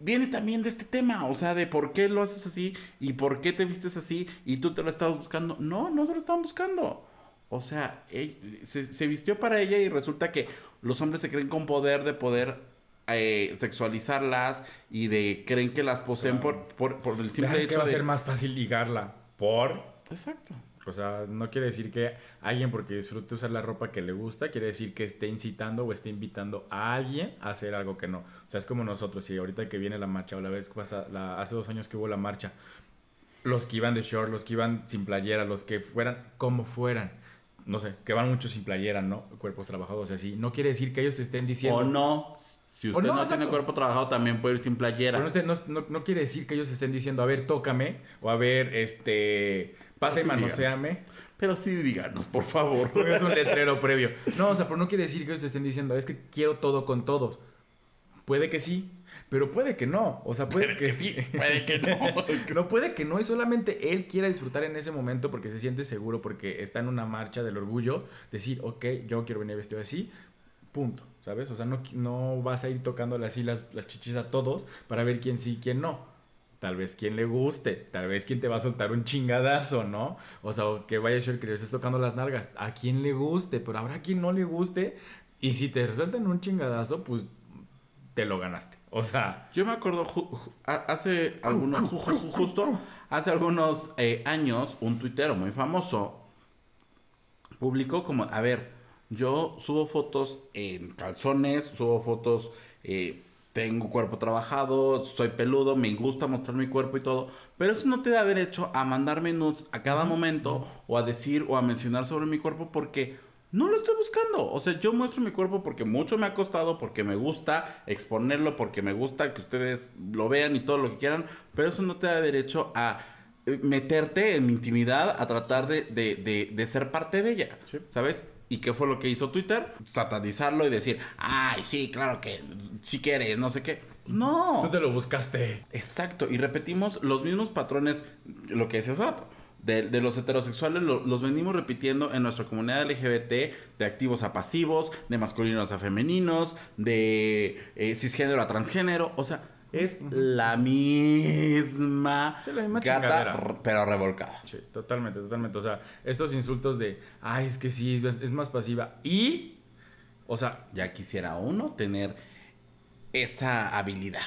viene también de este tema, o sea, de por qué lo haces así y por qué te vistes así y tú te lo estabas buscando. No, no se lo estaban buscando. O sea, se, se vistió para ella y resulta que los hombres se creen con poder de poder eh, sexualizarlas y de creen que las poseen Claro. por, por, por el simple es que hecho va a de... ser más fácil ligarla. ¿Por? Exacto. O sea, no quiere decir que alguien porque disfrute usar la ropa que le gusta, quiere decir que esté incitando o esté invitando a alguien a hacer algo que no. O sea, es como nosotros, si ahorita que viene la marcha o la vez que pasa, la, hace dos años que hubo la marcha, los que iban de short, los que iban sin playera, los que fueran como fueran, no sé, que van muchos sin playera, ¿no? Cuerpos trabajados así. No quiere decir que ellos te estén diciendo... O no. Si usted no, no, tiene cuerpo trabajado, también puede ir sin playera. Pero no- no- no quiere decir que ellos estén diciendo, a ver, tócame, o a ver, este, pasa y manoseame. Pero sí díganos, por favor. Es un letrero previo. No, o sea, pero no quiere decir que ellos estén diciendo, es que quiero todo con todos. Puede que sí, pero puede que no. O sea, puede, que, sí. puede que no. no puede que no, y solamente él quiera disfrutar en ese momento porque se siente seguro, porque está en una marcha del orgullo, decir, ok, yo quiero venir vestido así, punto, ¿sabes? O sea, no, no vas a ir tocándole así las, las chichis a todos para ver quién sí y quién no. Tal vez quien le guste, tal vez quien te va a soltar un chingadazo, ¿no? O sea, o que vaya a que le estés tocando las nalgas, a quien le guste, pero habrá quien no le guste. Y si te sueltan un chingadazo, pues te lo ganaste. O sea, Yo me acuerdo ju- ju- a- hace algunos, ju- ju- justo hace algunos eh, años, un tuitero muy famoso publicó como, a ver, yo subo fotos en calzones, subo fotos, eh, tengo cuerpo trabajado, soy peludo, me gusta mostrar mi cuerpo y todo, pero eso no te da derecho a mandarme nudes a cada momento o a decir o a mencionar sobre mi cuerpo porque no lo estoy buscando. O sea, yo muestro mi cuerpo porque mucho me ha costado, porque me gusta exponerlo, porque me gusta que ustedes lo vean y todo lo que quieran, pero eso no te da derecho a eh, meterte en mi intimidad, a tratar de, de- de- de ser parte de ella, Sí. ¿sabes? ¿Y qué fue lo que hizo Twitter? Satanizarlo y decir, ay, sí, claro que si quieres, no sé qué. No. tú te lo buscaste. Exacto, y repetimos los mismos patrones, lo que decía hace rato. De, de los heterosexuales lo- los venimos repitiendo en nuestra comunidad LGBT, de activos a pasivos, de masculinos a femeninos, de eh, cisgénero a transgénero. O sea, es la misma, Sí, la misma gata, pero revolcada. Sí, totalmente, totalmente. O sea, estos insultos de, ay, es que sí, es, es más pasiva. Y, o sea, Ya quisiera uno tener esa habilidad.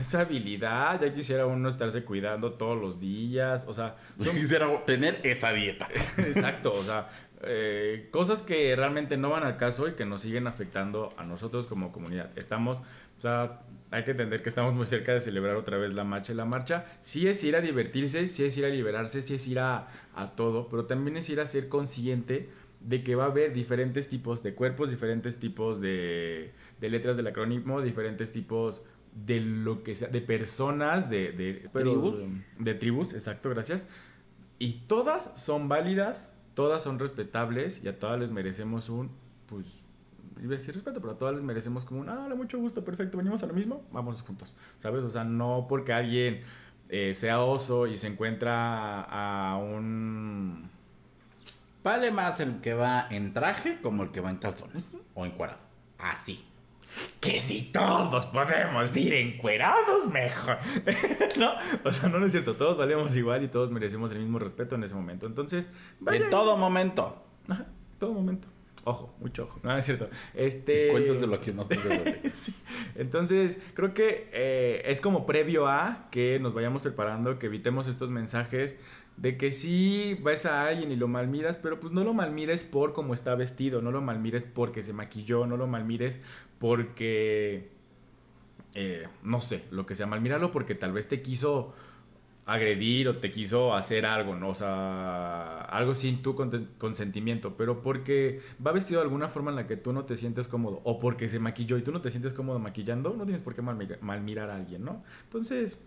esa habilidad, ya quisiera uno estarse cuidando todos los días. O sea, son quisiera tener esa dieta. Exacto, o sea, eh, cosas que realmente no van al caso y que nos siguen afectando a nosotros como comunidad. Estamos, o sea, hay que entender que estamos muy cerca de celebrar otra vez la marcha y la marcha. Sí es ir a divertirse, sí es ir a liberarse, sí es ir a, a todo, pero también es ir a ser consciente de que va a haber diferentes tipos de cuerpos, diferentes tipos de, de letras del acrónimo, diferentes tipos de lo que sea, de personas, de, de Tribus. de tribus, exacto, gracias. Y todas son válidas, todas son respetables y a todas les merecemos un, pues, iba a decir respeto, pero a todas les merecemos como un, ah, mucho gusto, perfecto, venimos a lo mismo, vamos juntos, ¿sabes? O sea, no porque alguien eh, sea oso y se encuentra a un... Vale más el que va en traje como el que va en calzones o encuadrado. Así. Que si todos podemos ir encuerados, mejor. ¿No? O sea, no, no es cierto, todos valemos igual y todos merecemos el mismo respeto en ese momento. Entonces, vayan. En todo momento. Ajá, todo momento. Ojo, mucho ojo. No, es cierto. Este. Cuentas de lo que nos puede Sí. Entonces, creo que eh, es como previo a que nos vayamos preparando, que evitemos estos mensajes de que sí ves a alguien y lo malmiras, pero pues no lo malmires por cómo está vestido, no lo malmires porque se maquilló, no lo malmires porque, eh, no sé, lo que sea, malmíralo porque tal vez te quiso agredir o te quiso hacer algo, ¿no? O sea, algo sin tu consentimiento, pero porque va vestido de alguna forma en la que tú no te sientes cómodo, o porque se maquilló y tú no te sientes cómodo maquillando, no tienes por qué malmira- malmirar a alguien, ¿no? Entonces,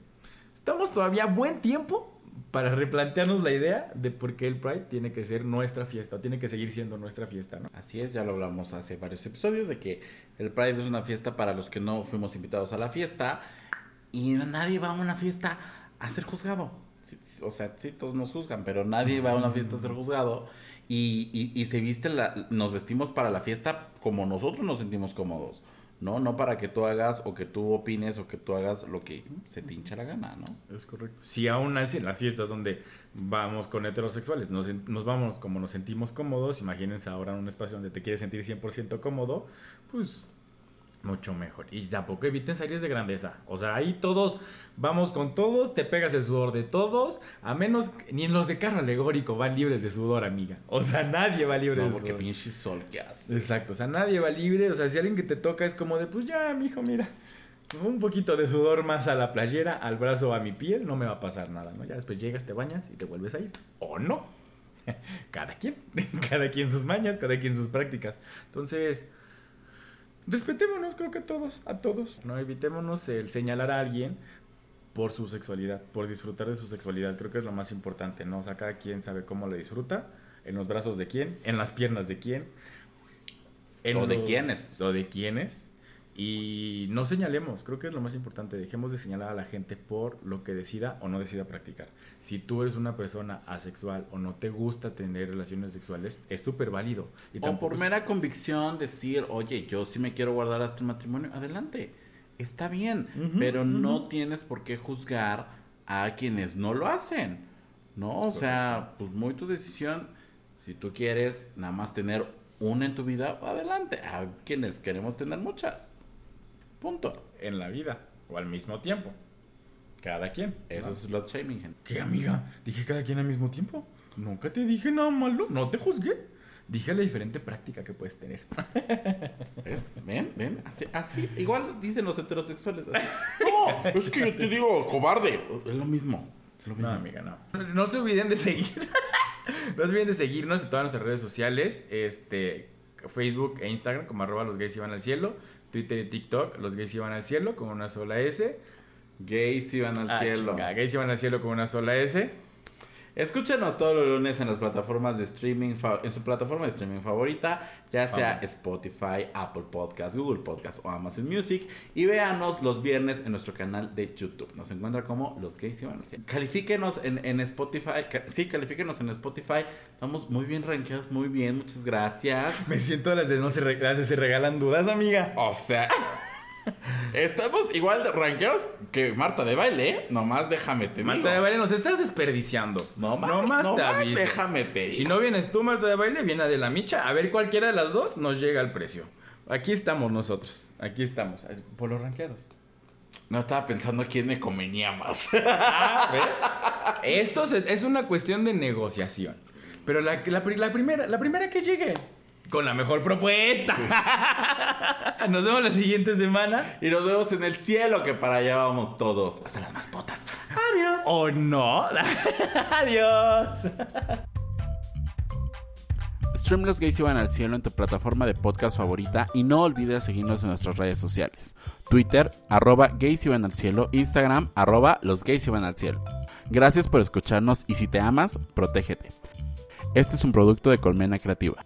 estamos todavía buen tiempo para replantearnos la idea de por qué el Pride tiene que ser nuestra fiesta, tiene que seguir siendo nuestra fiesta, ¿no? Así es, ya lo hablamos hace varios episodios de que el Pride es una fiesta para los que no fuimos invitados a la fiesta y nadie va a una fiesta a ser juzgado. O sea, sí, todos nos juzgan, pero nadie va a una fiesta a ser juzgado y, y- y se viste, la, nos vestimos para la fiesta como nosotros nos sentimos cómodos. No, no para que tú hagas o que tú opines o que tú hagas lo que se te hincha la gana, ¿no? Es correcto. Si aún así en las fiestas donde vamos con heterosexuales, nos, nos vamos como nos sentimos cómodos, imagínense ahora en un espacio donde te quieres sentir 100% cómodo, pues mucho mejor. Y tampoco eviten series de grandeza. O sea, ahí todos, vamos con todos, te pegas el sudor de todos, a menos, ni en los de carro alegórico van libres de sudor, amiga. O sea, nadie va libre No, de porque sudor. pinche sol que hace. Exacto, o sea, nadie va libre. O sea, si alguien que te toca es como de, pues ya, mijo, mira, un poquito de sudor más a la playera, al brazo, a mi piel, no me va a pasar nada, ¿no? Ya después llegas, te bañas y te vuelves a ir. O no. Cada quien, cada quien sus mañas, cada quien sus prácticas. Entonces, respetémonos, creo que todos, a todos. No evitémonos el señalar a alguien por su sexualidad, por disfrutar de su sexualidad. Creo que es lo más importante, ¿no? O sea, cada quien sabe cómo le disfruta, en los brazos de quién, en las piernas de quién. O de quiénes. O de quiénes. Y no señalemos, creo que es lo más importante. Dejemos de señalar a la gente por lo que decida o no decida practicar. Si tú eres una persona asexual o no te gusta tener relaciones sexuales, es súper válido. Y O por es- mera convicción decir, oye, yo sí me quiero guardar hasta el matrimonio, adelante. Está bien, pero no tienes por qué juzgar a quienes no lo hacen. ¿No? Es o sea, pues muy tu decisión. Si tú quieres nada más tener una en tu vida, adelante. A quienes queremos tener muchas. Punto. en la vida o al mismo tiempo. Cada quien. Eso ¿no? es slut shaming, gente. ¿Qué, amiga? Dije cada quien al mismo tiempo. Nunca te dije nada malo. No te juzgué. Dije la diferente práctica que puedes tener. ¿Ves? ¿Ven? ¿Ven? Así, así. Igual dicen los heterosexuales. así. No, es que yo te digo cobarde. Es lo mismo. es lo No, mismo. amiga, no. No se olviden de seguir. no se olviden de seguirnos en todas nuestras redes sociales. Este, Facebook e Instagram como arroba los gays iban al cielo. Twitter y TikTok, los gays iban al cielo con una sola S. Gays iban al Ah, cielo. chinga, gays iban al cielo con una sola S. Escúchanos todos los lunes en las plataformas de streaming, en su plataforma de streaming favorita, ya sea. Spotify, Apple Podcast, Google Podcast o Amazon Music. Y véanos los viernes en nuestro canal de YouTube. Nos encuentra como Los Gays Iban al. Califíquenos en, en Spotify. ca- sí, califíquenos en Spotify. Estamos muy bien rankeados, muy bien. Muchas gracias. Me siento las de no se, re- las de se regalan dudas, amiga. O sea, estamos igual de rankeados que Marta de baile, ¿eh? Nomás déjame te Marta digo. de baile, nos estás desperdiciando. No más, no más no te aviso. déjame te digo. Si no vienes tú, Marta de baile, viene de Micha. A ver cualquiera de las dos nos llega al precio. Aquí estamos nosotros. Aquí estamos. Por los ranqueados. No estaba pensando quién me convenía más. Ah. Esto es una cuestión de negociación. Pero la, la la primera, la primera que llegue. Con la mejor propuesta. Nos vemos la siguiente semana. y nos vemos en el cielo, que para allá vamos todos. Hasta las mascotas. Adiós. ¿O no? Adiós. Stream Los Gays Iban al Cielo en tu plataforma de podcast favorita y no olvides seguirnos en nuestras redes sociales. Twitter, arroba Gays Iban al Cielo, Instagram, arroba Los Gays Iban al Cielo. Gracias por escucharnos y si te amas, protégete. Este es un producto de Colmena Creativa.